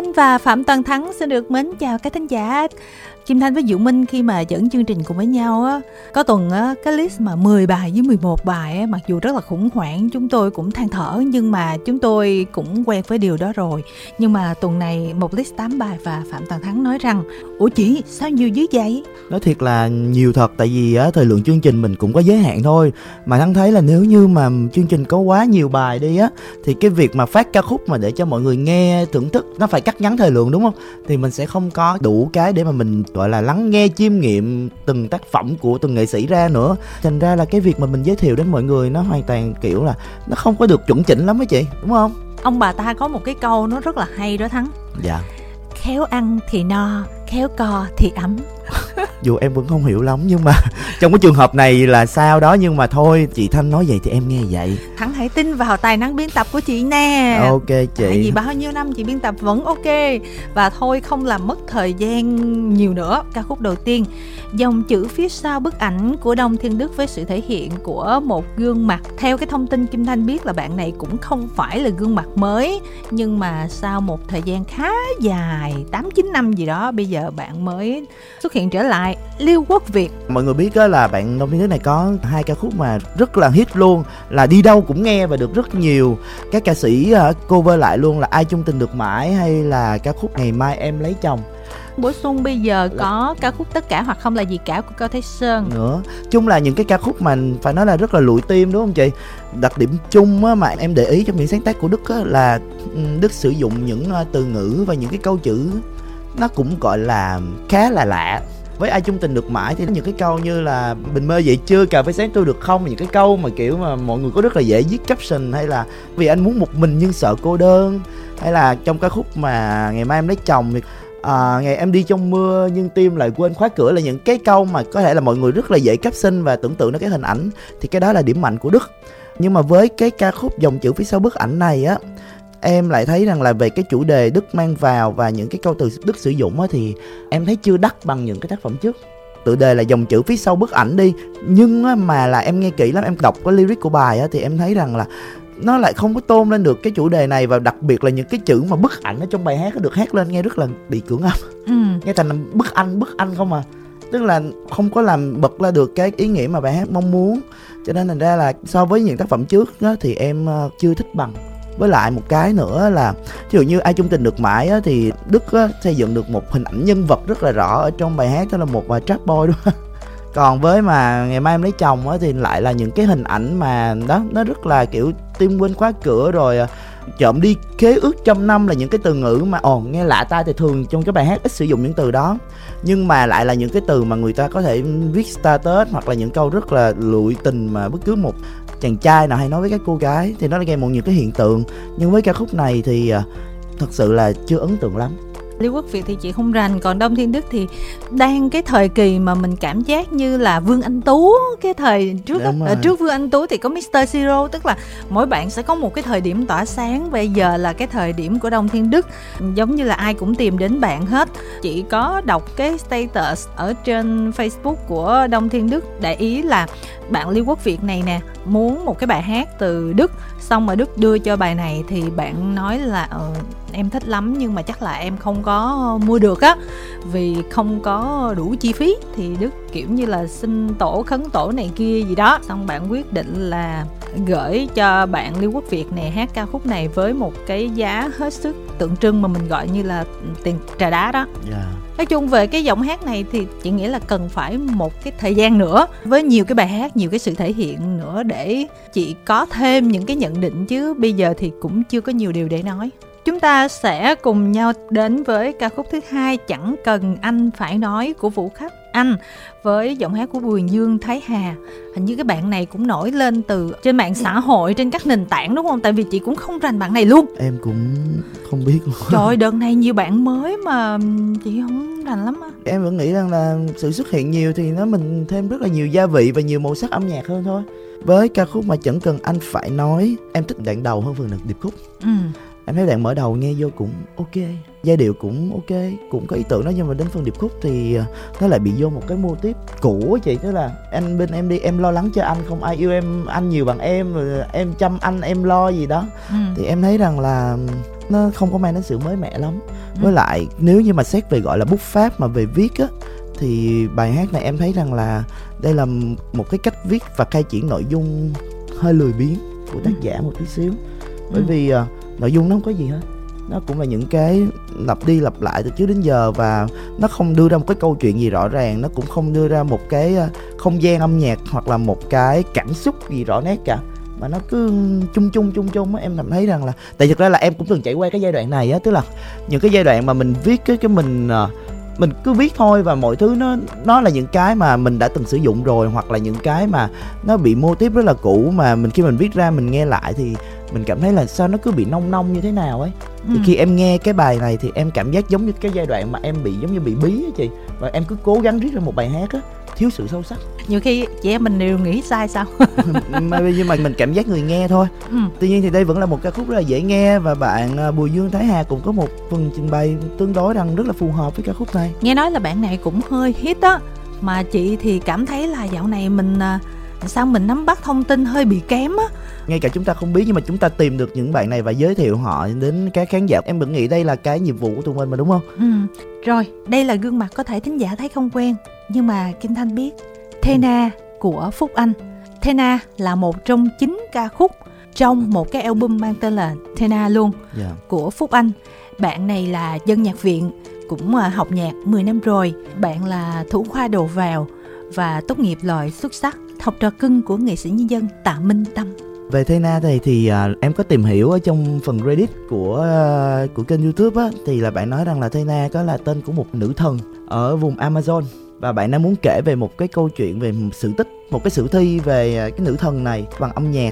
Thanh và Phạm Toàn Thắng xin được mến chào các thính giả. Kim Thanh với Diệu Minh khi mà dẫn chương trình cùng với nhau á, có tuần á, cái list mà 10 bài với 11 bài á, mặc dù rất là khủng hoảng, chúng tôi cũng than thở, nhưng mà chúng tôi cũng quen với điều đó rồi. Nhưng mà tuần này một list 8 bài và Phạm Toàn Thắng nói rằng, ủa chị, sao nhiều dữ vậy? Nói thiệt là nhiều thật, tại vì á, thời lượng chương trình mình cũng có giới hạn thôi. Mà thắng thấy là nếu như mà chương trình có quá nhiều bài đi á, thì cái việc mà phát ca khúc mà để cho mọi người nghe thưởng thức, nó phải cắt ngắn thời lượng, đúng không? Thì mình sẽ không có đủ cái để mà mình gọi là lắng nghe chiêm nghiệm từng tác phẩm của từng nghệ sĩ ra nữa. Thành ra là cái việc mà mình giới thiệu đến mọi người nó hoàn toàn kiểu là nó không có được chuẩn chỉnh lắm á chị đúng không? Ông bà ta có một cái câu nó rất là hay đó thắng. Dạ. Khéo ăn thì no khéo co thì ấm dù em vẫn không hiểu lắm nhưng mà trong cái trường hợp này là sao đó nhưng mà thôi chị thanh nói vậy thì em nghe vậy. Thắng hãy tin vào tài năng biên tập của chị nè. Ok chị. Tại vì bao nhiêu năm chị biên tập vẫn ok. Và thôi không làm mất thời gian nhiều nữa. Ca khúc đầu tiên dòng chữ phía sau bức ảnh của đông thiên đức với sự thể hiện của một gương mặt. Theo cái thông tin kim thanh biết là bạn này cũng không phải là gương mặt mới nhưng mà sau một thời gian khá dài tám chín năm gì đó bây giờ bạn mới xuất hiện trở lại Liêu Quốc Việt. Mọi người biết đó là bạn Đông Thiên Đức này có hai ca khúc mà rất là hit luôn là đi đâu cũng nghe và được rất nhiều các ca sĩ uh, cover lại luôn là ai chung tình được mãi hay là ca khúc ngày mai em lấy chồng. Bổ sung bây giờ có ca khúc tất cả hoặc không là gì cả của cao thái sơn. Nữa chung là những cái ca khúc mà phải nói là rất là lụi tim đúng không chị? Đặc điểm chung á, mà em để ý trong những sáng tác của đức á, là ừ, đức sử dụng những uh, từ ngữ và những cái câu chữ nó cũng gọi là khá là lạ. Với ai chung tình được mãi thì những cái câu như là bình mơ vậy chưa? Cà phê sáng tôi được không? Những cái câu mà kiểu mà mọi người có rất là dễ viết caption hay là vì anh muốn một mình nhưng sợ cô đơn. Hay là trong ca khúc mà ngày mai em lấy chồng thì à, ngày em đi trong mưa nhưng tim lại quên khóa cửa là những cái câu mà có thể là mọi người rất là dễ caption và tưởng tượng nó cái hình ảnh thì cái đó là điểm mạnh của đức. Nhưng mà với cái ca khúc dòng chữ phía sau bức ảnh này á em lại thấy rằng là về cái chủ đề đức mang vào và những cái câu từ đức sử dụng á thì em thấy chưa đắt bằng những cái tác phẩm trước. Tự đề là dòng chữ phía sau bức ảnh đi. Nhưng á, mà là em nghe kỹ lắm em đọc cái lyric của bài á, thì em thấy rằng là nó lại không có tôn lên được cái chủ đề này và đặc biệt là những cái chữ mà bức ảnh ở trong bài hát nó được hát lên nghe rất là bị cưỡng âm ừ. nghe thành là bức anh bức anh không à. Tức là không có làm bật ra được cái ý nghĩa mà bài hát mong muốn. Cho nên thành ra là so với những tác phẩm trước đó, thì em uh, chưa thích bằng với lại một cái nữa là ví dụ như ai chung tình được mãi á, thì đức á, xây dựng được một hình ảnh nhân vật rất là rõ ở trong bài hát đó là một uh, trap boy đúng không còn với mà ngày mai em lấy chồng á thì lại là những cái hình ảnh mà đó nó rất là kiểu tim quên khóa cửa rồi à, trộm đi khế ước trăm năm là những cái từ ngữ mà ồ nghe lạ tai thì thường trong cái bài hát ít sử dụng những từ đó. Nhưng mà lại là những cái từ mà người ta có thể viết status hoặc là những câu rất là lụi tình mà bất cứ một chàng trai nào hay nói với các cô gái thì nó gây một nhiều cái hiện tượng. Nhưng với ca khúc này thì à, thật sự là chưa ấn tượng lắm. Lý Quốc Việt thì chị không rành. Còn Đông Thiên Đức thì đang cái thời kỳ mà mình cảm giác như là Vương Anh Tú cái thời trước á, trước Vương Anh Tú thì có Mr. Zero tức là mỗi bạn sẽ có một cái thời điểm tỏa sáng. Bây giờ là cái thời điểm của Đông Thiên Đức giống như là ai cũng tìm đến bạn hết. Chị có đọc cái status ở trên Facebook của Đông Thiên Đức để ý là bạn Lý Quốc Việt này nè muốn một cái bài hát từ Đức xong mà Đức đưa cho bài này thì bạn nói là uh, em thích lắm nhưng mà chắc là em không có mua được á. Vì không có đủ chi phí thì Đức kiểu như là xin tổ khấn tổ này kia gì đó. Xong bạn quyết định là gửi cho bạn Lưu Quốc Việt này hát ca khúc này với một cái giá hết sức tượng trưng mà mình gọi như là tiền trà đá đó. Yeah dạ. Nói chung về cái giọng hát này thì chị nghĩ là cần phải một cái thời gian nữa với nhiều cái bài hát nhiều cái sự thể hiện nữa để chị có thêm những cái nhận định chứ bây giờ thì cũng chưa có nhiều điều để nói chúng ta sẽ cùng nhau đến với ca khúc thứ hai chẳng cần anh phải nói của vũ khách anh với giọng hát của Bùi Dương Thái Hà. Hình như cái bạn này cũng nổi lên từ trên mạng xã hội trên các nền tảng đúng không? Tại vì chị cũng không rành bạn này luôn. Em cũng không biết luôn. Trời đợt này nhiều bạn mới mà chị không rành lắm á. Em vẫn nghĩ rằng là sự xuất hiện nhiều thì nó mình thêm rất là nhiều gia vị và nhiều màu sắc âm nhạc hơn thôi. Với ca khúc mà chẳng cần anh phải nói em thích đoạn đầu hơn phần điệp khúc. Ừ em thấy đoạn mở đầu nghe vô cũng ok giai điệu cũng ok cũng có ý tưởng đó nhưng mà đến phần điệp khúc thì ờ, nó lại bị vô một cái mô tiếp cũ chị tức là anh bên em đi em lo lắng cho anh không ai yêu em anh nhiều bằng em rồi em chăm anh em lo gì đó ừ. thì em thấy rằng là nó không có mang đến sự mới mẻ lắm Ừ. với lại nếu như mà xét về gọi là bút pháp mà về viết á thì bài hát này em thấy rằng là đây là một cái cách viết và khai triển nội dung hơi lười biếng của tác Ừ. giả một tí xíu bởi Ừ. vì à, nội dung nó không có gì hết. Nó cũng là những cái lặp đi lặp lại từ trước đến giờ và nó không đưa ra một cái câu chuyện gì rõ ràng, nó cũng không đưa ra một cái ờ, không gian âm nhạc hoặc là một cái cảm xúc gì rõ nét cả. Mà nó cứ chung chung chung chung á, em cảm thấy rằng là, tại thực ra là em cũng từng trải qua cái giai đoạn này á, tức là những cái giai đoạn mà mình viết cái cái mình ờ, mình cứ viết thôi và mọi thứ nó nó là những cái mà mình đã từng sử dụng rồi hoặc là những cái mà nó bị mô típ rất là cũ mà mình khi mình viết ra mình nghe lại thì mình cảm thấy là sao nó cứ bị nông nông như thế nào ấy. Thì Ừ. khi em nghe cái bài này thì em cảm giác giống như cái giai đoạn mà em bị giống như bị bí á chị. Và em cứ cố gắng viết ra một bài hát á thiếu sự sâu sắc nhiều khi chị em mình đều nghĩ sai sao? Mà nhưng mà mình cảm giác người nghe thôi. Ừ. tuy nhiên thì đây vẫn là một ca khúc rất là dễ nghe và bạn à, Bùi Dương Thái Hà cũng có một phần trình bày tương đối rằng rất là phù hợp với ca khúc này. Nghe nói là bạn này cũng hơi hit á mà chị thì cảm thấy là dạo này mình à, sao mình nắm bắt thông tin hơi bị kém á. Ngay cả chúng ta không biết nhưng mà chúng ta tìm được những bạn này và giới thiệu họ đến các khán giả. Em vẫn nghĩ đây là cái nhiệm vụ của tụi mình mà đúng không? Ừ. rồi đây là gương mặt có thể thính giả thấy không quen nhưng mà kim thanh biết Thena của Phúc Anh Thena là một trong chín ca khúc trong một cái album mang tên là Thena luôn dạ của Phúc Anh. Bạn này là dân nhạc viện, cũng à, học nhạc 10 năm rồi. Bạn là thủ khoa đầu vào và tốt nghiệp loại xuất sắc, học trò cưng của nghệ sĩ nhân dân Tạ Minh Tâm. về Thena này thì à, em có tìm hiểu ở trong phần Reddit của à, của kênh YouTube á thì là bạn nói rằng là Thena có là tên của một nữ thần ở vùng Amazon và bạn đang muốn kể về một cái câu chuyện về sự tích một cái sử thi về à, cái nữ thần này bằng âm nhạc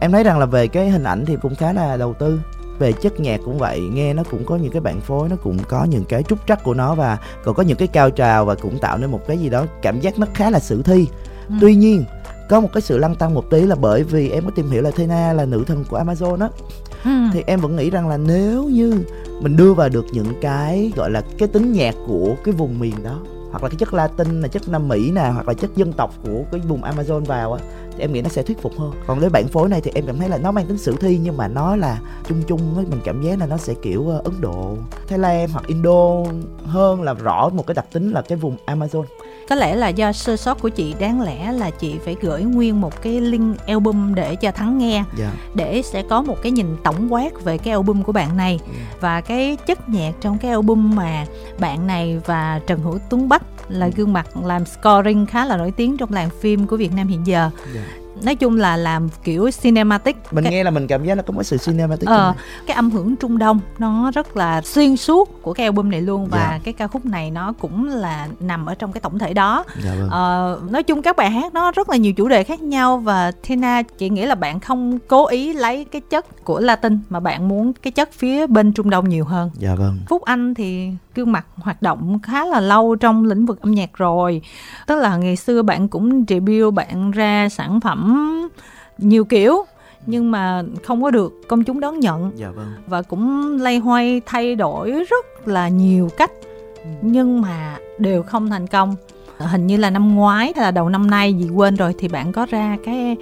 em thấy rằng là về cái hình ảnh thì cũng khá là đầu tư về chất nhạc cũng vậy nghe nó cũng có những cái bản phối nó cũng có những cái trúc trắc của nó và còn có những cái cao trào và cũng tạo nên một cái gì đó cảm giác nó khá là sử thi Ừ. tuy nhiên có một cái sự lăn tăng một tí là bởi vì em có tìm hiểu là Thena là nữ thần của Amazon á Ừ. thì em vẫn nghĩ rằng là nếu như mình đưa vào được những cái gọi là cái tính nhạc của cái vùng miền đó hoặc là cái chất Latin là chất Nam Mỹ nè, hoặc là chất dân tộc của cái vùng Amazon vào á, thì em nghĩ nó sẽ thuyết phục hơn. Còn với bản phối này thì em cảm thấy là nó mang tính sử thi, nhưng mà nó là chung chung ấy mình cảm giác là nó sẽ kiểu ờ, Ấn Độ, Thái Lan hoặc Indo hơn là rõ một cái đặc tính là cái vùng Amazon. Có lẽ là do sơ sót của chị đáng lẽ là chị phải gửi nguyên một cái link album để cho Thắng nghe. Dạ. Để sẽ có một cái nhìn tổng quát về cái album của bạn này. Và cái chất nhạc trong cái album mà bạn này và Trần Hữu Tuấn Bách là gương mặt làm scoring khá là nổi tiếng trong làng phim của Việt Nam hiện giờ. Dạ. Nói chung là làm kiểu cinematic. mình cái, nghe là mình cảm giác nó có một sự cinematic ờ, cái âm hưởng Trung Đông nó rất là xuyên suốt của cái album này luôn và Dạ. cái ca khúc này nó cũng là nằm ở trong cái tổng thể đó. dạ vâng Ờ, nói chung các bài hát nó rất là nhiều chủ đề khác nhau và Tina chị nghĩ là bạn không cố ý lấy cái chất của Latin mà bạn muốn cái chất phía bên Trung Đông nhiều hơn. dạ vâng Phúc Anh thì gương mặt hoạt động khá là lâu trong lĩnh vực âm nhạc rồi. Tức là ngày xưa bạn cũng debut bạn ra sản phẩm nhiều kiểu Nhưng mà không có được công chúng đón nhận. Dạ vâng. Và cũng lay hoay thay đổi rất là nhiều cách Nhưng mà đều không thành công. Hình như là năm ngoái hay là đầu năm nay gì quên rồi Thì bạn có ra cái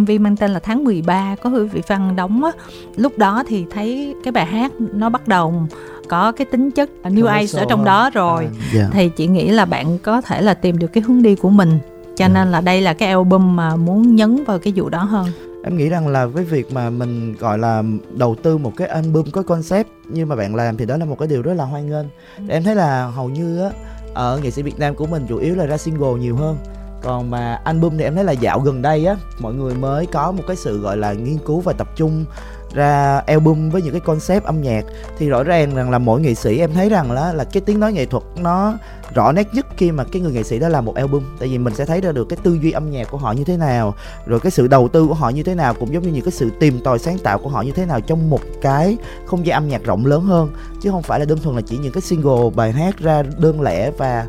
MV mang tên là tháng 13 Có Hứa Vị Văn đóng á. Lúc đó thì thấy cái bài hát nó bắt đầu có cái tính chất new age ở trong đó rồi. À, dạ. Thì chị nghĩ là bạn có thể là tìm được cái hướng đi của mình. Cho nên là đây là cái album mà muốn nhấn vào cái vụ đó hơn. Em nghĩ rằng là với việc mà mình gọi là đầu tư một cái album có concept như mà bạn làm thì đó là một cái điều rất là hoan nghênh. Em thấy là hầu như á ở nghệ sĩ Việt Nam của mình chủ yếu là ra single nhiều hơn. Còn mà album thì em thấy là dạo gần đây á mọi người mới có một cái sự gọi là nghiên cứu và tập trung ra album với những cái concept âm nhạc, thì rõ ràng rằng là mỗi nghệ sĩ em thấy rằng là là cái tiếng nói nghệ thuật nó rõ nét nhất khi mà cái người nghệ sĩ đó làm một album. Tại vì mình sẽ thấy ra được cái tư duy âm nhạc của họ như thế nào, rồi cái sự đầu tư của họ như thế nào, cũng giống như những cái sự tìm tòi sáng tạo của họ như thế nào trong một cái không gian âm nhạc rộng lớn hơn. Chứ không phải là đơn thuần là chỉ những cái single bài hát ra đơn lẻ và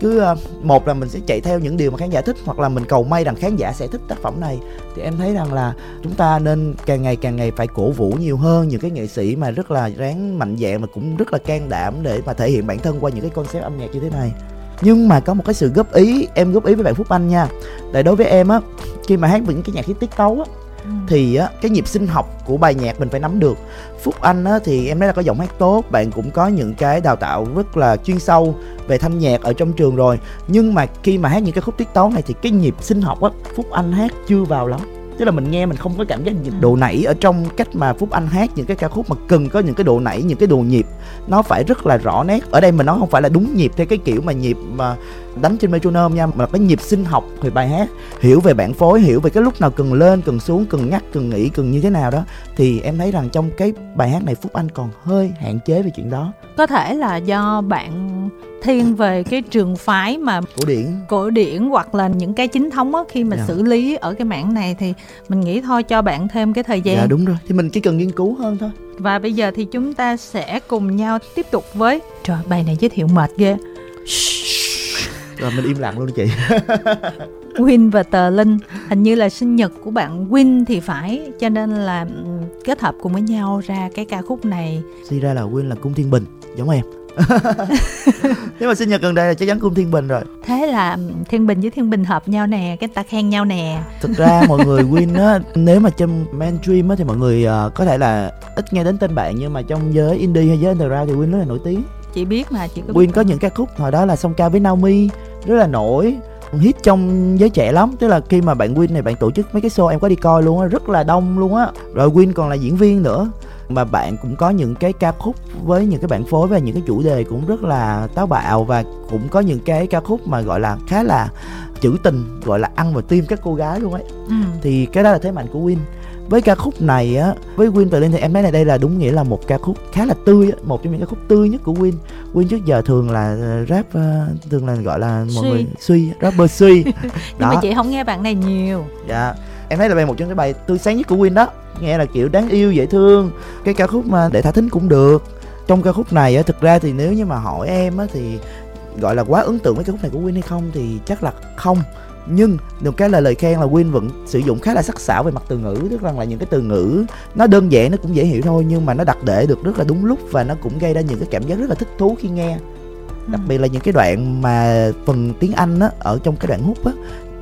cứ ờ, một là mình sẽ chạy theo những điều mà khán giả thích, hoặc là mình cầu may rằng khán giả sẽ thích tác phẩm này thì em thấy rằng là chúng ta nên càng ngày càng ngày phải cổ vũ nhiều hơn những cái nghệ sĩ mà rất là ráng mạnh dạn mà cũng rất là can đảm để mà thể hiện bản thân qua những cái concept âm nhạc như thế này nhưng mà có một cái sự góp ý, em góp ý với bạn Phúc Anh nha tại đối với em á, khi mà hát những cái nhạc hit tiết tấu á. Ừ. thì á, cái nhịp sinh học của bài nhạc mình phải nắm được. Phúc anh á, thì em nói là có giọng hát tốt, bạn cũng có những cái đào tạo rất là chuyên sâu về thanh nhạc ở trong trường rồi. Nhưng mà khi mà hát những cái khúc tiết tấu này thì cái nhịp sinh học á, phúc anh hát chưa vào lắm tức là mình nghe mình không có cảm giác những độ nảy ở trong cách mà phúc anh hát những cái ca khúc mà cần có những cái độ nảy những cái độ nhịp nó phải rất là rõ nét. Ở đây mình nói không phải là đúng nhịp theo cái kiểu mà nhịp mà đánh trên metronome nha mà cái nhịp sinh học về bài hát. Hiểu về bản phối hiểu về cái lúc nào cần lên cần xuống cần ngắt cần nghỉ cần như thế nào đó thì em thấy rằng trong cái bài hát này phúc anh còn hơi hạn chế về chuyện đó. Có thể là do bạn thiên về cái trường phái mà cổ điển. cổ điển hoặc là những cái chính thống á khi mà yeah. Dạ. xử lý ở cái mảng này thì mình nghĩ thôi cho bạn thêm cái thời gian. Dạ đúng rồi. Thì mình chỉ cần nghiên cứu hơn thôi. Và bây giờ thì chúng ta sẽ cùng nhau tiếp tục với trời bài này giới thiệu mệt ghê. Rồi mình im lặng luôn chị. Win và Tờ Linh hình như là sinh nhật của bạn Win thì phải. Cho nên là kết hợp cùng với nhau ra cái ca khúc này. Suy ra là Win là cung thiên bình. Giống em nếu mà sinh nhật gần đây là chắc chắn cung thiên bình rồi. Thế là thiên bình với thiên bình hợp nhau nè cái ta khen nhau nè. Thực ra mọi người win á nếu mà trong mainstream á thì mọi người uh, có thể là ít nghe đến tên bạn nhưng mà trong giới indie hay giới underground thì win rất là nổi tiếng. Chị biết mà chị có win có những ca khúc hồi đó là song ca với naomi rất là nổi hit trong giới trẻ lắm. Tức là khi mà bạn win này bạn tổ chức mấy cái show em có đi coi luôn á rất là đông luôn á. Rồi win còn là diễn viên nữa mà bạn cũng có những cái ca khúc với những cái bản phối và những cái chủ đề cũng rất là táo bạo và cũng có những cái ca khúc mà gọi là khá là trữ tình gọi là ăn vào tim các cô gái luôn ấy. Ừ. thì cái đó là thế mạnh của Win. Với ca khúc này á với Win Tờ Linh thì em thấy là đây là đúng nghĩa là một ca khúc khá là tươi một trong những ca khúc tươi nhất của Win. Win trước giờ thường là ờ, rap uh, thường là gọi là mọi suy. người suy rapper suy. Nhưng mà chị không nghe bạn này nhiều. Dạ em thấy là bài một trong cái bài tươi sáng nhất của Win đó nghe là kiểu đáng yêu dễ thương. Cái ca khúc mà để thả thính cũng được. Trong ca khúc này á thực ra thì nếu như mà hỏi em á thì gọi là quá ấn tượng với ca khúc này của Win hay không thì chắc là không. Nhưng được cái là lời khen là Win vẫn sử dụng khá là sắc sảo về mặt từ ngữ tức rằng là những cái từ ngữ nó đơn giản nó cũng dễ hiểu thôi nhưng mà nó đặt để được rất là đúng lúc và nó cũng gây ra những cái cảm giác rất là thích thú khi nghe. Đặc ừ. biệt là những cái đoạn mà phần tiếng Anh á ở trong cái đoạn hút á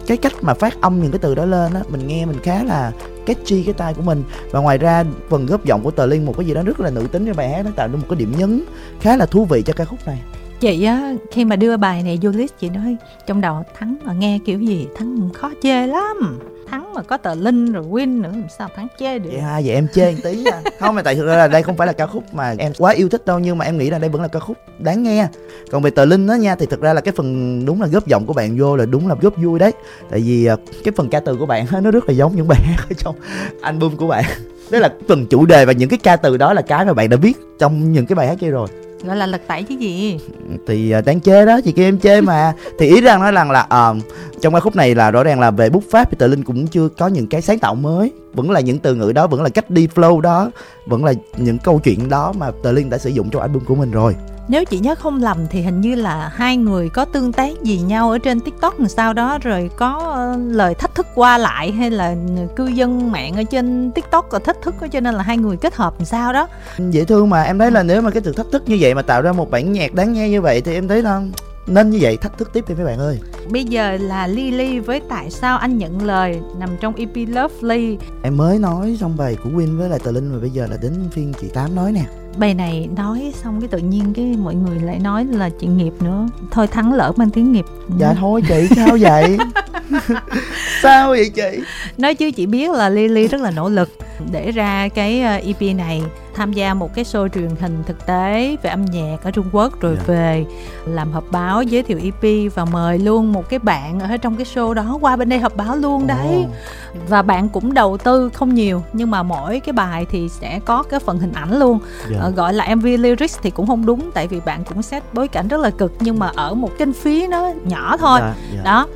cái cách mà phát âm những cái từ đó lên á, mình nghe mình khá là catchy cái tai của mình. Và ngoài ra, phần góp giọng của tờ liên một cái gì đó rất là nữ tính cho bài hát nó tạo nên một cái điểm nhấn khá là thú vị cho ca khúc này chị á, khi mà đưa bài này vô list, chị nói, trong đầu thắng mà nghe kiểu gì, thắng khó chê lắm. Thắng mà có tờ linh rồi win nữa, làm sao thắng chê được? Vậy ha vậy em chê một tí nha. Không, mà tại thực ra là đây không phải là ca khúc mà em quá yêu thích đâu, nhưng mà em nghĩ là đây vẫn là ca khúc đáng nghe. Còn về tờ linh đó nha, thì thực ra là cái phần đúng là góp giọng của bạn vô là đúng là góp vui đấy. Tại vì ờ, cái phần ca từ của bạn nó rất là giống những bài hát ở trong album của bạn. Đó là phần chủ đề và những cái ca từ đó là cái mà bạn đã viết trong những cái bài hát kia rồi gọi là lật tẩy chứ gì. Thì à, đang chê đó chị kêu em chê mà. Thì ý rằng nói rằng là uh, trong ca khúc này là rõ ràng là về bút pháp thì tự linh cũng chưa có những cái sáng tạo mới. Vẫn là những từ ngữ đó vẫn là cách đi flow đó vẫn là những câu chuyện đó mà tờ linh đã sử dụng trong album của mình rồi nếu chị nhớ không lầm thì hình như là hai người có tương tác gì nhau ở trên tiktok làm sao đó, rồi có ờ, lời thách thức qua lại hay là cư dân mạng ở trên tiktok có thách thức cho nên là hai người kết hợp làm sao đó. Dễ thương mà, em thấy là nếu mà cái sự thách thức như vậy mà tạo ra một bản nhạc đáng nghe như vậy thì em thấy là nên như vậy thách thức tiếp đi mấy bạn ơi. Bây giờ là Lily với tại sao anh nhận lời nằm trong EP Lovely em mới nói xong bài của Win với lại Tờ Linh và bây giờ là đến phiên chị Tám nói nè. Bài này nói xong cái tự nhiên cái mọi người lại nói là chị nghiệp nữa. Thôi thắng lỡ mang tiếng nghiệp. Dạ thôi chị sao vậy? Sao vậy chị? Nói chứ chị biết là Lily rất là nỗ lực để ra cái EP ờ, e này tham gia một cái show truyền hình thực tế về âm nhạc ở Trung Quốc rồi yeah. Dạ. về làm họp báo giới thiệu EP và mời luôn một cái bạn ở trong cái show đó qua bên đây họp báo luôn đấy oh. và bạn cũng đầu tư không nhiều nhưng mà mỗi cái bài thì sẽ có cái phần hình ảnh luôn yeah. Dạ. ờ, gọi là MV lyrics thì cũng không đúng tại vì bạn cũng set bối cảnh rất là cực nhưng mà ở một kênh phí nó nhỏ thôi yeah, dạ, yeah. đó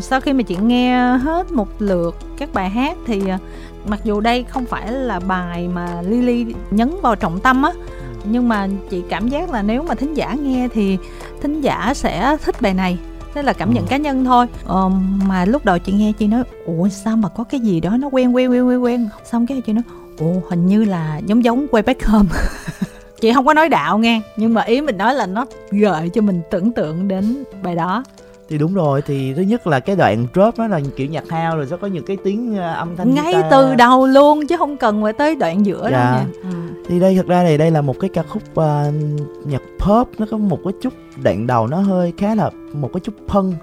sau khi mà chị nghe hết một lượt các bài hát thì ờ, mặc dù đây không phải là bài mà Lily nhấn vào trọng tâm á nhưng mà chị cảm giác là nếu mà thính giả nghe thì thính giả sẽ thích bài này thế là cảm nhận ừ. cá nhân thôi. Ờ, mà lúc đầu chị nghe chị nói ủa sao mà có cái gì đó nó quen quen quen quen quen? Xong cái chị nói ủa hình như là giống giống quay back home. Chị không có nói đạo nghe nhưng mà ý mình nói là nó gợi cho mình tưởng tượng đến bài đó thì đúng rồi thì thứ nhất là cái đoạn drop nó là kiểu nhạc house rồi sẽ có những cái tiếng ờ, âm thanh ngay guitar. từ đầu luôn chứ không cần phải tới đoạn giữa Dạ. đâu nha ừ. thì đây thật ra thì đây là một cái ca khúc uh, nhạc pop nó có một cái chút đoạn đầu nó hơi khá là một cái chút phân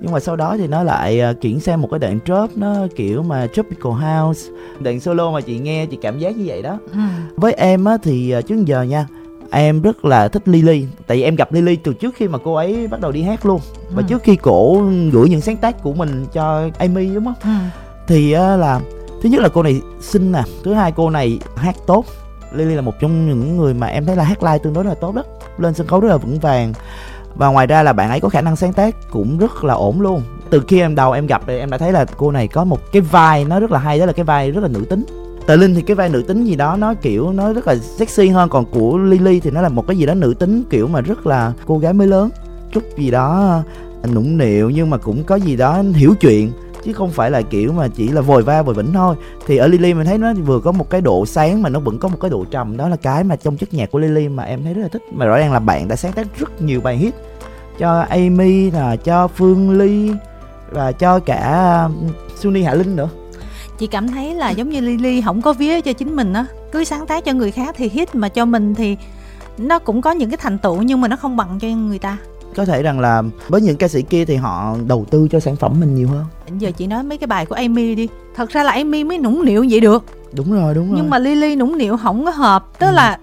nhưng mà sau đó thì nó lại uh, chuyển sang một cái đoạn drop nó kiểu mà tropical house đoạn solo mà chị nghe chị cảm giác như vậy đó Ừ. với em á thì uh, trước giờ nha em rất là thích Lily. Tại vì em gặp Lily từ trước khi mà cô ấy bắt đầu đi hát luôn. Và Ừ. trước khi cổ gửi những sáng tác của mình cho Amy đúng không? Ừ. thì á, là thứ nhất là cô này xinh nè. Thứ hai cô này hát tốt. Lily là một trong những người mà em thấy là hát live tương đối là tốt đó. Lên sân khấu rất là vững vàng. Và ngoài ra là bạn ấy có khả năng sáng tác cũng rất là ổn luôn. Từ khi em đầu em gặp thì em đã thấy là cô này có một cái vai nó rất là hay đó là cái vai rất là nữ tính Tờ Linh thì cái vai nữ tính gì đó, nó kiểu nó rất là sexy hơn. Còn của Lily thì nó là một cái gì đó nữ tính kiểu mà rất là cô gái mới lớn. Chút gì đó à, nũng nịu nhưng mà cũng có gì đó hiểu chuyện. Chứ không phải là kiểu mà chỉ là vòi va vòi vĩnh thôi. Thì ở Lily mình thấy nó vừa có một cái độ sáng mà nó vẫn có một cái độ trầm. Đó là cái mà trong chất nhạc của Lily mà em thấy rất là thích. Mà rõ ràng là bạn đã sáng tác rất nhiều bài hit cho Amy là cho Phương Ly và cho cả Suni Sunny Hạ Linh nữa chị cảm thấy là giống như Lily không có vía cho chính mình á. Cứ sáng tác cho người khác thì hit mà cho mình thì nó cũng có những cái thành tựu nhưng mà nó không bằng cho người ta. Có thể rằng là với những ca sĩ kia thì họ đầu tư cho sản phẩm mình nhiều hơn. Giờ chị nói mấy cái bài của Amy đi thật ra là Amy mới nũng nịu vậy được. Đúng rồi đúng rồi. Nhưng mà Lily nũng nịu không có hợp tức Ừ. là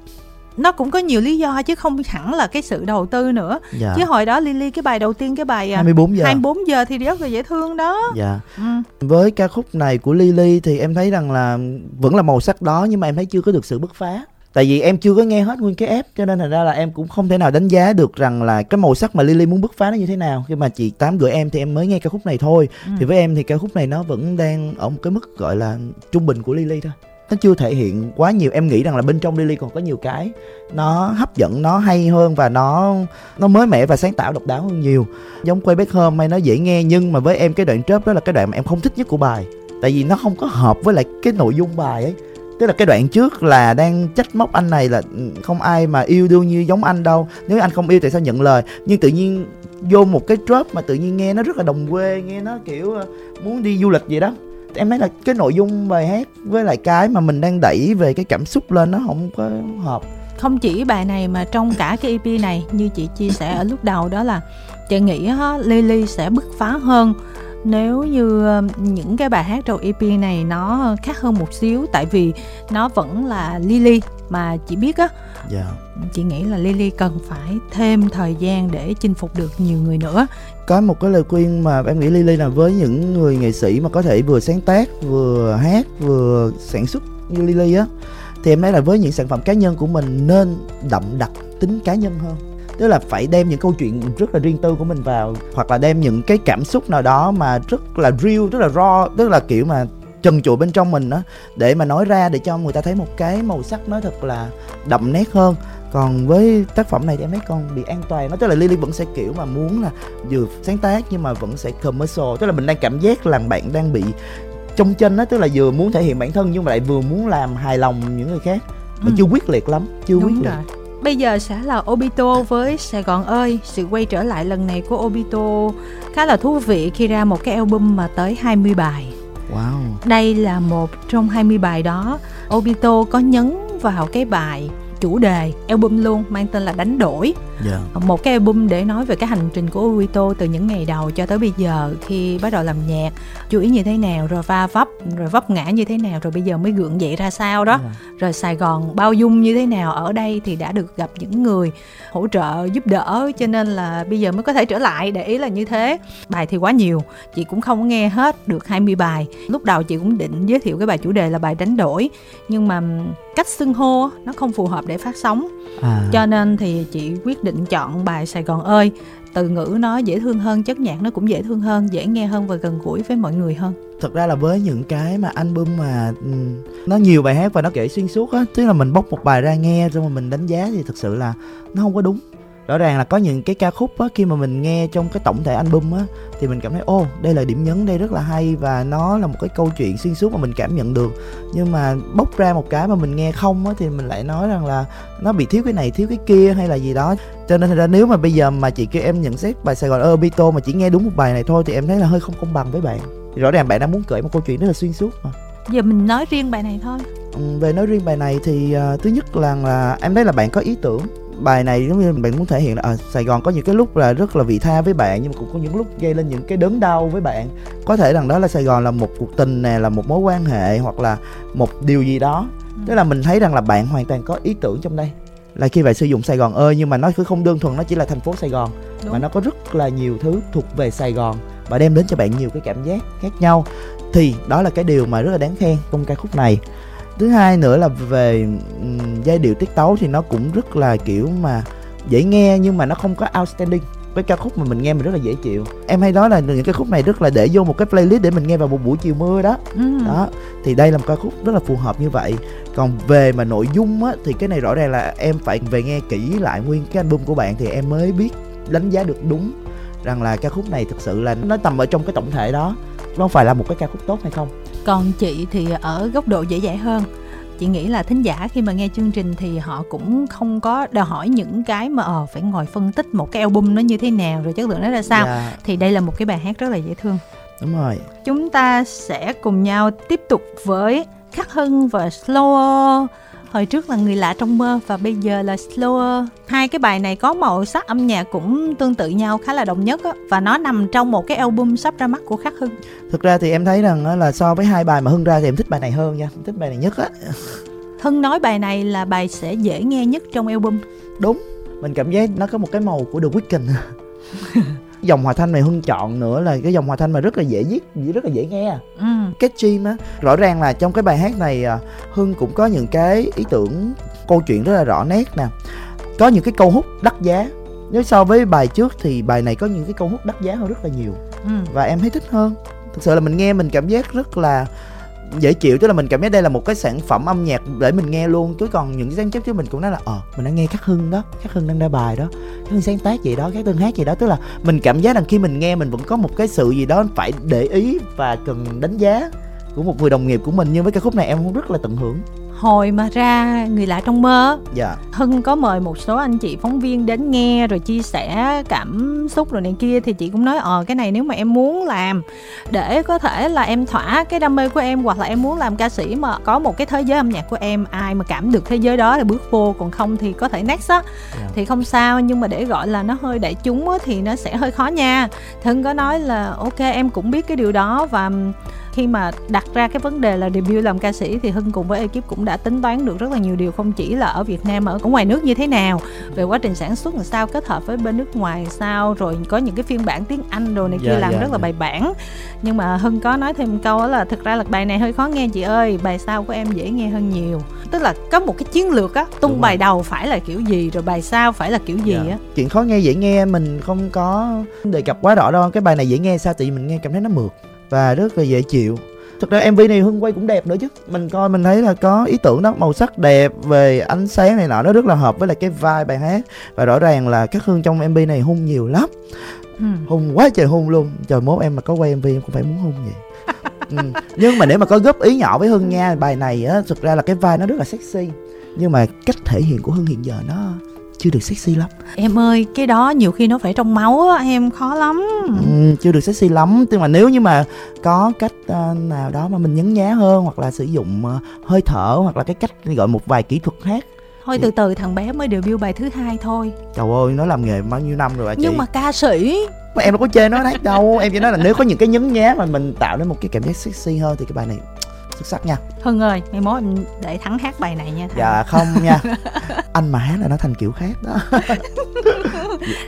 nó cũng có nhiều lý do chứ không hẳn là cái sự đầu tư nữa. Dạ. Chứ hồi đó Lily cái bài đầu tiên cái bài à, 24 giờ. 24 giờ thì rất là dễ thương đó. Dạ. Ừ. với ca khúc này của Lily thì em thấy rằng là vẫn là màu sắc đó nhưng mà em thấy chưa có được sự bứt phá. Tại vì em chưa có nghe hết nguyên cái ép cho nên thành ra là em cũng không thể nào đánh giá được rằng là cái màu sắc mà Lily muốn bứt phá nó như thế nào. Khi mà chị tám gửi em thì em mới nghe ca khúc này thôi. Ừ. thì với em thì ca khúc này nó vẫn đang ở một cái mức gọi là trung bình của Lily thôi nó chưa thể hiện quá nhiều. Em nghĩ rằng là bên trong Lily còn có nhiều cái nó hấp dẫn, nó hay hơn và nó nó mới mẻ và sáng tạo độc đáo hơn nhiều. Giống quay back home hay nó dễ nghe, nhưng mà với em cái đoạn trớp đó là cái đoạn mà em không thích nhất của bài. Tại vì nó không có hợp với lại cái nội dung bài ấy. Tức là cái đoạn trước là đang trách móc anh này là ừ, không ai mà yêu đương như giống anh đâu. Nếu anh không yêu tại sao nhận lời? Nhưng tự nhiên vô một cái trớp mà tự nhiên nghe nó rất là đồng quê, nghe nó kiểu ờ, muốn đi du lịch vậy đó em thấy là cái nội dung bài hát với lại cái mà mình đang đẩy về cái cảm xúc lên nó không có hợp. Không chỉ bài này mà trong cả cái EP này như chị chia sẻ ở lúc đầu đó là chị nghĩ đó, Lily sẽ bứt phá hơn nếu như ờ, những cái bài hát trong EP này nó khác hơn một xíu tại vì nó vẫn là Lily mà chị biết á dạ. chị nghĩ là Lily cần phải thêm thời gian để chinh phục được nhiều người nữa. Có một cái lời khuyên mà em nghĩ Lily là với những người nghệ sĩ mà có thể vừa sáng tác vừa hát vừa sản xuất như Lily á thì em thấy là với những sản phẩm cá nhân của mình nên đậm đặc tính cá nhân hơn. Tức là phải đem những câu chuyện rất là riêng tư của mình vào hoặc là đem những cái cảm xúc nào đó mà rất là real rất là raw tức là kiểu mà trần trụi bên trong mình đó để mà nói ra để cho người ta thấy một cái màu sắc nó thật là đậm nét hơn. Còn với tác phẩm này thì em thấy còn bị an toàn nó tức là Lily vẫn sẽ kiểu mà muốn là vừa sáng tác nhưng mà vẫn sẽ commercial tức là mình đang cảm giác là bạn đang bị trong chân á tức là vừa muốn thể hiện bản thân nhưng mà lại vừa muốn làm hài lòng những người khác. Mà Ừ. chưa quyết liệt lắm chưa quyết đúng liệt. rồi. Bây giờ sẽ là Obito với Sài Gòn ơi. Sự quay trở lại lần này của Obito khá là thú vị khi ra một cái album mà tới 20 bài wow. Đây là một trong 20 bài đó. Obito có nhấn vào cái bài chủ đề album luôn, mang tên là đánh đổi dạ. Một cái album để nói về cái hành trình của Obito từ những ngày đầu cho tới bây giờ khi bắt đầu làm nhạc. Chú ý như thế nào rồi va vấp rồi vấp ngã như thế nào rồi bây giờ mới gượng dậy ra sao đó. Dạ. rồi Sài Gòn bao dung như thế nào ở đây thì đã được gặp những người hỗ trợ giúp đỡ cho nên là bây giờ mới có thể trở lại để ý là như thế. Bài thì quá nhiều chị cũng không nghe hết được 20 bài. Lúc đầu chị cũng định giới thiệu cái bài chủ đề là bài đánh đổi nhưng mà cách xưng hô nó không phù hợp để phát sóng. À. Cho nên thì chị quyết định chọn bài Sài Gòn ơi. Từ ngữ nó dễ thương hơn, chất nhạc nó cũng dễ thương hơn, dễ nghe hơn và gần gũi với mọi người hơn. Thực ra là với những cái mà album mà ừ, nó nhiều bài hát và nó kể xuyên suốt á, tức là mình bóc một bài ra nghe xong rồi mình đánh giá thì thực sự là nó không có đúng rõ ràng là có những cái ca khúc á khi mà mình nghe trong cái tổng thể album á thì mình cảm thấy ô đây là điểm nhấn đây rất là hay và nó là một cái câu chuyện xuyên suốt mà mình cảm nhận được. Nhưng mà bốc ra một cái mà mình nghe không á thì mình lại nói rằng là nó bị thiếu cái này thiếu cái kia hay là gì đó. Cho nên ra nếu mà bây giờ mà chị kêu em nhận xét bài Sài Gòn Obito mà chỉ nghe đúng một bài này thôi thì em thấy là hơi không công bằng với bạn. Rõ ràng bạn đang muốn kể một câu chuyện rất là xuyên suốt mà. Giờ mình nói riêng bài này thôi. Ừ, về nói riêng bài này thì uh, thứ nhất là, là em thấy là bạn có ý tưởng bài này giống như bạn muốn thể hiện là ở à, Sài Gòn có những cái lúc là rất là vị tha với bạn nhưng mà cũng có những lúc gây lên những cái đớn đau với bạn. Có thể rằng đó là Sài Gòn là một cuộc tình nè là một mối quan hệ hoặc là một điều gì đó. Tức là mình thấy rằng là bạn hoàn toàn có ý tưởng trong đây là khi bạn sử dụng Sài Gòn ơi nhưng mà nó cứ không đơn thuần nó chỉ là thành phố Sài Gòn Đúng. mà nó có rất là nhiều thứ thuộc về Sài Gòn và đem đến cho bạn nhiều cái cảm giác khác nhau. Thì đó là cái điều mà rất là đáng khen trong ca khúc này thứ hai nữa là về um, giai điệu tiết tấu thì nó cũng rất là kiểu mà dễ nghe nhưng mà nó không có outstanding. Với ca khúc mà mình nghe mình rất là dễ chịu. Em hay nói là những cái khúc này rất là để vô một cái playlist để mình nghe vào một buổi chiều mưa đó. Ừ. đó thì đây là một ca khúc rất là phù hợp như vậy. Còn về mà nội dung á thì cái này rõ ràng là em phải về nghe kỹ lại nguyên cái album của bạn thì em mới biết đánh giá được đúng rằng là ca khúc này thực sự là nó nằm ở trong cái tổng thể đó. Nó phải là một cái ca khúc tốt hay không còn chị thì ở góc độ dễ dãi hơn chị nghĩ là thính giả khi mà nghe chương trình thì họ cũng không có đòi hỏi những cái mà ờ phải ngồi phân tích một cái album nó như thế nào rồi chất lượng nó ra sao yeah. Dạ. thì đây là một cái bài hát rất là dễ thương đúng rồi chúng ta sẽ cùng nhau tiếp tục với khắc hưng và slower hồi trước là người lạ trong mơ và bây giờ là slower. Hai cái bài này có màu sắc âm nhạc cũng tương tự nhau khá là đồng nhất á. Và nó nằm trong một cái album sắp ra mắt của khắc hưng. Thực ra thì em thấy rằng là so với hai bài mà hưng ra thì em thích bài này hơn nha. Em thích bài này nhất á. Hưng nói bài này là bài sẽ dễ nghe nhất trong album. Đúng. Mình cảm giác nó có một cái màu của The Weeknd dòng hòa thanh này hưng chọn nữa là cái dòng hòa thanh mà rất là dễ viết rất là dễ nghe. Ừ. catchy á rõ ràng là trong cái bài hát này à, hưng cũng có những cái ý tưởng câu chuyện rất là rõ nét nè. Có những cái câu hút đắt giá. Nếu so với bài trước thì bài này có những cái câu hút đắt giá hơn rất là nhiều. Ừ. và em thấy thích hơn. Thực sự là mình nghe mình cảm giác rất là dễ chịu, tức là mình cảm thấy đây là một cái sản phẩm âm nhạc để mình nghe luôn. Chứ còn những cái sáng trước chứ mình cũng nói là ờ mình đang nghe khắc hưng đó, khắc hưng đang ra bài đó, khắc hưng sáng tác gì đó, khắc hưng hát gì đó. Tức là mình cảm giác rằng khi mình nghe mình vẫn có một cái sự gì đó phải để ý và cần đánh giá của một người đồng nghiệp của mình. Nhưng với cái khúc này em cũng rất là tận hưởng hồi mà ra người lạ trong mơ dạ. hưng có mời một số anh chị phóng viên đến nghe rồi chia sẻ cảm xúc rồi này kia thì chị cũng nói ờ cái này nếu mà em muốn làm để có thể là em thỏa cái đam mê của em hoặc là em muốn làm ca sĩ mà có một cái thế giới âm nhạc của em ai mà cảm được thế giới đó là bước vô còn không thì có thể next á. Dạ. thì không sao nhưng mà để gọi là nó hơi đại chúng á thì nó sẽ hơi khó nha hưng có nói là ok em cũng biết cái điều đó và khi mà đặt ra cái vấn đề là debut làm ca sĩ thì hưng cùng với ekip cũng đã tính toán được rất là nhiều điều không chỉ là ở việt nam mà ở ngoài nước như thế nào về quá trình sản xuất làm sao kết hợp với bên nước ngoài sao rồi có những cái phiên bản tiếng anh rồi này kia yeah, dạ, làm yeah, dạ, rất là yeah. Dạ. bài bản nhưng mà hưng có nói thêm câu là thực ra là bài này hơi khó nghe chị ơi bài sau của em dễ nghe hơn nhiều tức là có một cái chiến lược á tung Đúng bài rồi. đầu phải là kiểu gì rồi bài sau phải là kiểu gì yeah. á chuyện khó nghe dễ nghe mình không có đề cập quá rõ đâu cái bài này dễ nghe sao thì mình nghe cảm thấy nó mượt và rất là dễ chịu. Thực ra mv này hưng quay cũng đẹp nữa chứ. Mình coi mình thấy là có ý tưởng đó màu sắc đẹp về ánh sáng này nọ nó rất là hợp với lại cái vai bài hát. Và rõ ràng là các hương trong mv này hung nhiều lắm. Ừ. hung quá trời hung luôn. Trời mốt em mà có quay mv em cũng phải muốn hung vậy. Ừ. nhưng mà nếu mà có góp ý nhỏ với hưng nha bài này á thực ra là cái vai nó rất là sexy. Nhưng mà cách thể hiện của hưng hiện giờ nó chưa được sexy lắm. Em ơi cái đó nhiều khi nó phải trong máu á em khó lắm. Ừ, chưa được sexy lắm. Nhưng mà nếu như mà có cách uh, nào đó mà mình nhấn nhá hơn hoặc là sử dụng uh, hơi thở hoặc là cái cách gọi một vài kỹ thuật hát thôi từ từ thằng bé mới debut bài thứ hai thôi. Trời ơi nó làm nghề bao nhiêu năm rồi bà chị? Nhưng mà ca sĩ. Mà em đâu có chê nó hát đâu. Em chỉ nói là nếu có những cái nhấn nhá mà mình tạo nên một cái cảm giác sexy hơn thì cái bài này xuất sắc nha hưng ơi ngày mốt anh để thắng hát bài này nha thằng. dạ không nha anh mà hát là nó thành kiểu khác đó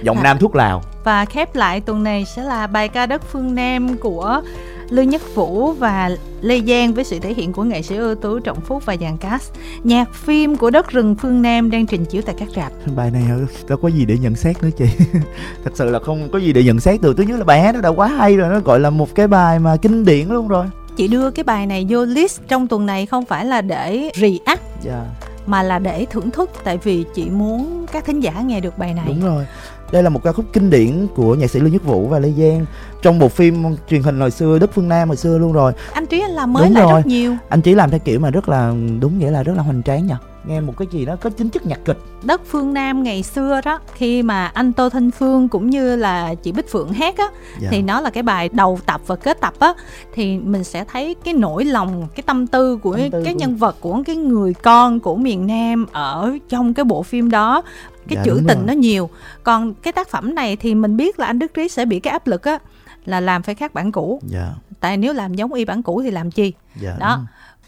giọng nam thuốc lào và khép lại tuần này sẽ là bài ca đất phương nam của Lương Nhất Vũ và Lê Giang với sự thể hiện của nghệ sĩ ưu tú Trọng Phúc và dàn cast. Nhạc phim của đất rừng phương Nam đang trình chiếu tại các rạp. Bài này đâu có gì để nhận xét nữa chị. Thật sự là không có gì để nhận xét được. Thứ nhất là bài hát nó đã quá hay rồi, nó gọi là một cái bài mà kinh điển luôn rồi chị đưa cái bài này vô list trong tuần này không phải là để react yeah. mà là để thưởng thức tại vì chị muốn các thính giả nghe được bài này. Đúng rồi. Đây là một ca khúc kinh điển của nhạc sĩ Lưu Nhất Vũ và Lê Giang trong bộ phim truyền hình hồi xưa Đất Phương Nam hồi xưa luôn rồi. Anh Trí anh làm mới đúng lại rồi. rất nhiều. Anh Trí làm theo kiểu mà rất là đúng nghĩa là rất là hoành tráng nha nghe một cái gì đó có chính chất nhạc kịch đất phương nam ngày xưa đó khi mà anh tô thanh phương cũng như là chị bích phượng hát á dạ. thì nó là cái bài đầu tập và kết tập á thì mình sẽ thấy cái nỗi lòng cái tâm tư của tâm tư cái của... nhân vật của cái người con của miền nam ở trong cái bộ phim đó cái dạ, chữ tình rồi. nó nhiều còn cái tác phẩm này thì mình biết là anh đức trí sẽ bị cái áp lực á là làm phải khác bản cũ dạ. tại nếu làm giống y bản cũ thì làm chi dạ, đó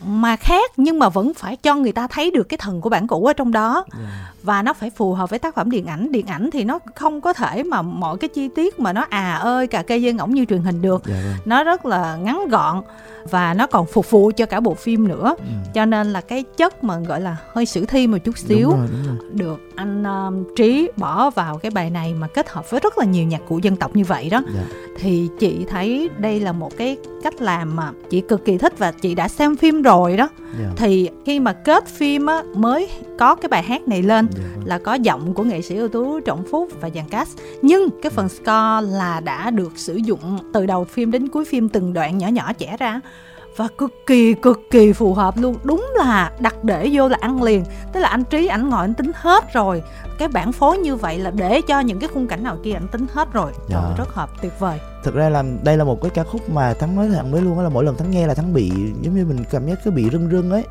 mà khác, nhưng mà vẫn phải cho người ta thấy được cái thần của bản cũ ở trong đó yeah. Dạ. và nó phải phù hợp với tác phẩm điện ảnh điện ảnh thì nó không có thể mà mọi cái chi tiết mà nó à ơi cà kê dây ngỗng như truyền hình được. Dạ vâng. nó rất là ngắn gọn và nó còn phục vụ cho cả bộ phim nữa ừ. cho nên là cái chất mà gọi là hơi sử thi một chút xíu đúng rồi, đúng rồi. được anh um, trí bỏ vào cái bài này mà kết hợp với rất là nhiều nhạc cụ dân tộc như vậy đó. Dạ. thì chị thấy đây là một cái cách làm mà chị cực kỳ thích và chị đã xem phim rồi đó yeah. thì khi mà kết phim á mới có cái bài hát này lên yeah. Vâng. là có giọng của nghệ sĩ ưu tú trọng phúc và dàn cast. Nhưng cái phần score là đã được sử dụng từ đầu phim đến cuối phim từng đoạn nhỏ nhỏ trẻ ra. Và cực kỳ cực kỳ phù hợp luôn. Đúng là đặt để vô là ăn liền. Tức là anh trí ảnh ngồi anh tính hết rồi. Cái bản phối như vậy là để cho những cái khung cảnh nào kia anh tính hết rồi. Dạ. Trời, rất hợp tuyệt vời. Thực ra là đây là một cái ca khúc mà thắng nói thẳng với luôn đó là mỗi lần thắng nghe là thắng bị giống như mình cảm giác cứ bị rưng rưng ấy.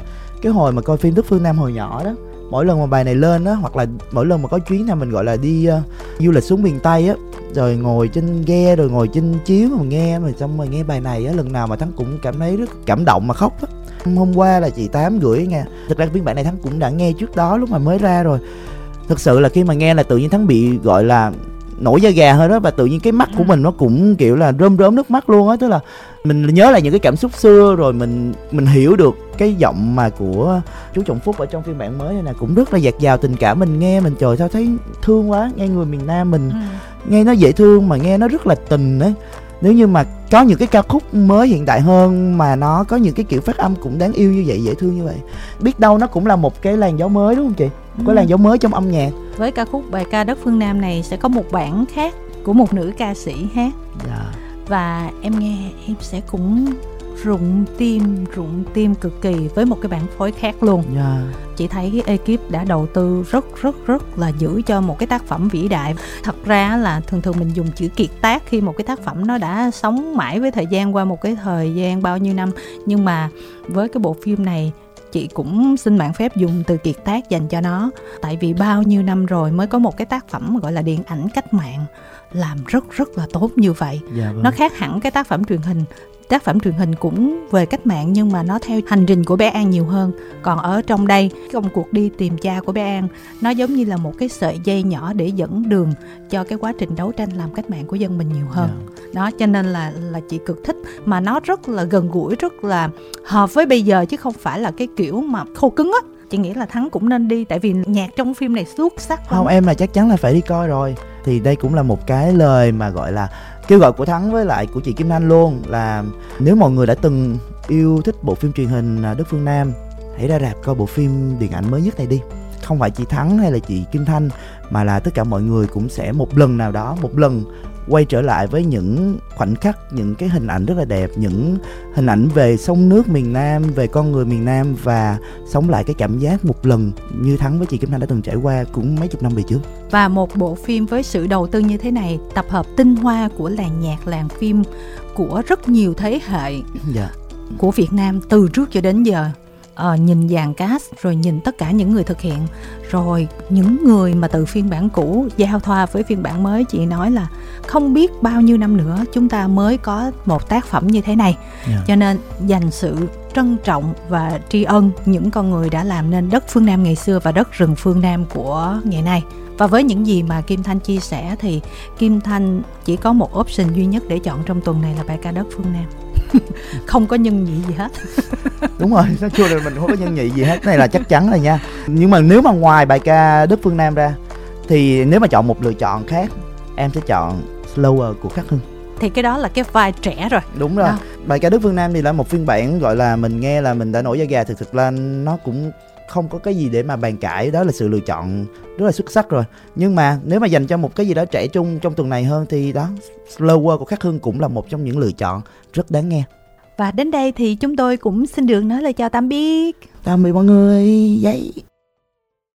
Cái hồi mà coi phim Đức Phương Nam hồi nhỏ đó mỗi lần mà bài này lên á hoặc là mỗi lần mà có chuyến nào mình gọi là đi uh, du lịch xuống miền tây á rồi ngồi trên ghe rồi ngồi trên chiếu mà nghe mà xong rồi nghe bài này á lần nào mà thắng cũng cảm thấy rất cảm động mà khóc á. Hôm qua là chị tám gửi nghe thực ra phiên bản này thắng cũng đã nghe trước đó lúc mà mới ra rồi. Thực sự là khi mà nghe là tự nhiên thắng bị gọi là nổi da gà hơn đó và tự nhiên cái mắt của mình nó cũng kiểu là rơm rớm nước mắt luôn á tức là mình nhớ lại những cái cảm xúc xưa rồi mình mình hiểu được cái giọng mà của chú trọng phúc ở trong phiên bản mới này nè cũng rất là dạt dào tình cảm mình nghe mình trời sao thấy thương quá nghe người miền nam mình ừ. nghe nó dễ thương mà nghe nó rất là tình ấy nếu như mà có những cái ca khúc mới hiện đại hơn mà nó có những cái kiểu phát âm cũng đáng yêu như vậy dễ thương như vậy biết đâu nó cũng là một cái làn gió mới đúng không chị có ừ. làn gió mới trong âm nhạc với ca khúc bài ca đất phương nam này sẽ có một bản khác của một nữ ca sĩ hát dạ. Và em nghe em sẽ cũng rụng tim rụng tim cực kỳ với một cái bản phối khác luôn yeah. Dạ. chị thấy cái ekip đã đầu tư rất rất rất là giữ cho một cái tác phẩm vĩ đại thật ra là thường thường mình dùng chữ kiệt tác khi một cái tác phẩm nó đã sống mãi với thời gian qua một cái thời gian bao nhiêu năm nhưng mà với cái bộ phim này chị cũng xin mạng phép dùng từ kiệt tác dành cho nó tại vì bao nhiêu năm rồi mới có một cái tác phẩm gọi là điện ảnh cách mạng làm rất rất là tốt như vậy dạ, vâng. nó khác hẳn cái tác phẩm truyền hình tác phẩm truyền hình cũng về cách mạng nhưng mà nó theo hành trình của bé An nhiều hơn còn ở trong đây công cuộc đi tìm cha của bé An nó giống như là một cái sợi dây nhỏ để dẫn đường cho cái quá trình đấu tranh làm cách mạng của dân mình nhiều hơn yeah. Dạ. đó cho nên là là chị cực thích mà nó rất là gần gũi rất là hợp với bây giờ chứ không phải là cái kiểu mà khô cứng á chị nghĩ là thắng cũng nên đi, tại vì nhạc trong phim này xuất sắc không lắm. em là chắc chắn là phải đi coi rồi thì đây cũng là một cái lời mà gọi là kêu gọi của thắng với lại của chị kim anh luôn, là nếu mọi người đã từng yêu thích bộ phim truyền hình à, đất phương nam, hãy ra rạp coi bộ phim điện ảnh mới nhất này đi không phải chị thắng hay là chị kim thanh, mà là tất cả mọi người cũng sẽ một lần nào đó, một lần quay trở lại với những khoảnh khắc những cái hình ảnh rất là đẹp những hình ảnh về sông nước miền Nam về con người miền Nam và sống lại cái cảm giác một lần như thắng với chị Kim Thanh đã từng trải qua cũng mấy chục năm về trước và một bộ phim với sự đầu tư như thế này tập hợp tinh hoa của làng nhạc làng phim của rất nhiều thế hệ dạ. của Việt Nam từ trước cho đến giờ uh, nhìn dàn cast rồi nhìn tất cả những người thực hiện rồi những người mà từ phiên bản cũ giao thoa với phiên bản mới chị nói là không biết bao nhiêu năm nữa chúng ta mới có một tác phẩm như thế này yeah. Dạ. cho nên dành sự trân trọng và tri ân những con người đã làm nên đất phương Nam ngày xưa và đất rừng phương Nam của ngày nay và với những gì mà Kim Thanh chia sẻ thì Kim Thanh chỉ có một option duy nhất để chọn trong tuần này là bài ca đất phương Nam không có nhân nhị gì hết. Đúng rồi nói chung là mình không có nhân nhị gì hết. Cái này là chắc chắn rồi nha. Nhưng mà nếu mà ngoài bài ca Đức Phương Nam ra thì nếu mà chọn một lựa chọn khác em sẽ chọn Slower của Khắc Hưng. Thì cái đó là cái vai trẻ rồi. Đúng rồi. Đó. bài ca Đức Phương Nam thì là một phiên bản gọi là mình nghe là mình đã nổi da gà thực thực là nó cũng không có cái gì để mà bàn cãi đó là sự lựa chọn rất là xuất sắc rồi. Nhưng mà nếu mà dành cho một cái gì đó trẻ trung trong tuần này hơn thì đó slower của khắc hương cũng là một trong những lựa chọn rất đáng nghe. Và đến đây thì chúng tôi cũng xin được nói lời chào tạm biệt. Tạm biệt mọi người. Giấy